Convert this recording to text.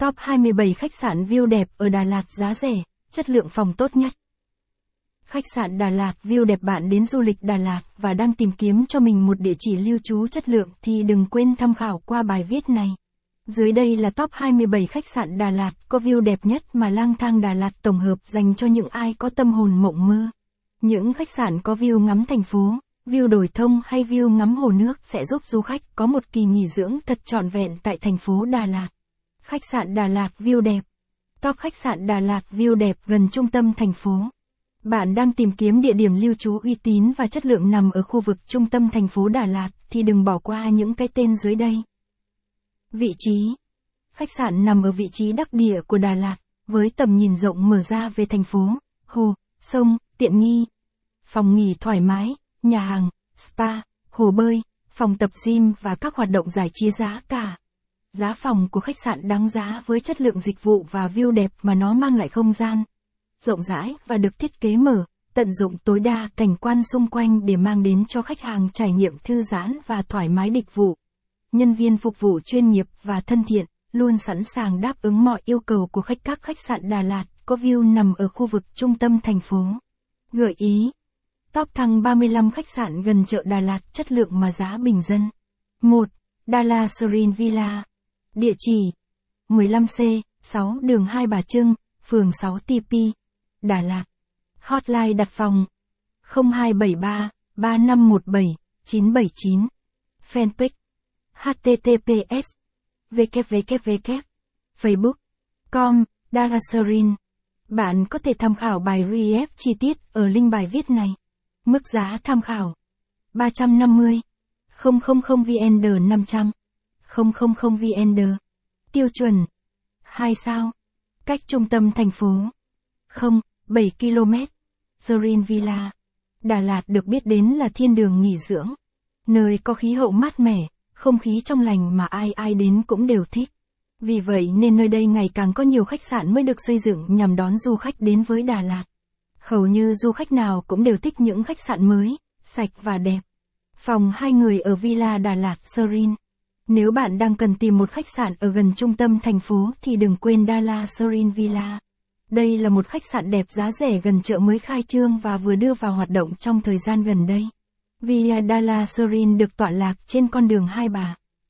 Top 27 khách sạn view đẹp ở Đà Lạt giá rẻ, chất lượng phòng tốt nhất. Khách sạn Đà Lạt view đẹp bạn đến du lịch Đà Lạt và đang tìm kiếm cho mình một địa chỉ lưu trú chất lượng thì đừng quên tham khảo qua bài viết này. Dưới đây là top 27 khách sạn Đà Lạt có view đẹp nhất mà lang thang Đà Lạt tổng hợp dành cho những ai có tâm hồn mộng mơ. Những khách sạn có view ngắm thành phố, view đồi thông hay view ngắm hồ nước sẽ giúp du khách có một kỳ nghỉ dưỡng thật trọn vẹn tại thành phố Đà Lạt. Khách sạn Đà Lạt view đẹp. Top khách sạn Đà Lạt view đẹp gần trung tâm thành phố. Bạn đang tìm kiếm địa điểm lưu trú uy tín và chất lượng nằm ở khu vực trung tâm thành phố Đà Lạt thì đừng bỏ qua những cái tên dưới đây. Vị trí Khách sạn nằm ở vị trí đắc địa của Đà Lạt, với tầm nhìn rộng mở ra về thành phố, hồ, sông, tiện nghi. Phòng nghỉ thoải mái, nhà hàng, spa, hồ bơi, phòng tập gym và các hoạt động giải trí giá cả. Giá phòng của khách sạn đáng giá với chất lượng dịch vụ và view đẹp mà nó mang lại không gian. Rộng rãi và được thiết kế mở, tận dụng tối đa cảnh quan xung quanh để mang đến cho khách hàng trải nghiệm thư giãn và thoải mái địch vụ. Nhân viên phục vụ chuyên nghiệp và thân thiện, luôn sẵn sàng đáp ứng mọi yêu cầu của khách các khách sạn Đà Lạt, có view nằm ở khu vực trung tâm thành phố. Gợi ý Top thăng 35 khách sạn gần chợ Đà Lạt chất lượng mà giá bình dân. 1. la Serene Villa. Địa chỉ 15C, 6 đường Hai Bà Trưng, phường 6 TP, Đà Lạt. Hotline đặt phòng 0273 3517 979. Fanpage https www facebook com Daraserin. Bạn có thể tham khảo bài relief chi tiết ở link bài viết này. Mức giá tham khảo 350 000 VND 500 000 VND Tiêu chuẩn. 2 sao. Cách trung tâm thành phố. 0 7 km Zorin Villa. Đà Lạt được biết đến là thiên đường nghỉ dưỡng. Nơi có khí hậu mát mẻ Không khí trong lành mà ai ai đến cũng đều thích. Vì vậy nên nơi đây ngày càng có nhiều khách sạn mới được xây dựng nhằm đón du khách đến với Đà Lạt. Hầu như du khách nào cũng đều thích những khách sạn mới, sạch và đẹp. Phòng hai người ở Villa Đà Lạt Serin. Nếu bạn đang cần tìm một khách sạn ở gần trung tâm thành phố thì đừng quên Dala Serin Villa. Đây là một khách sạn đẹp giá rẻ gần chợ mới khai trương và vừa đưa vào hoạt động trong thời gian gần đây. Villa Dala Serin được tọa lạc trên con đường Hai Bà.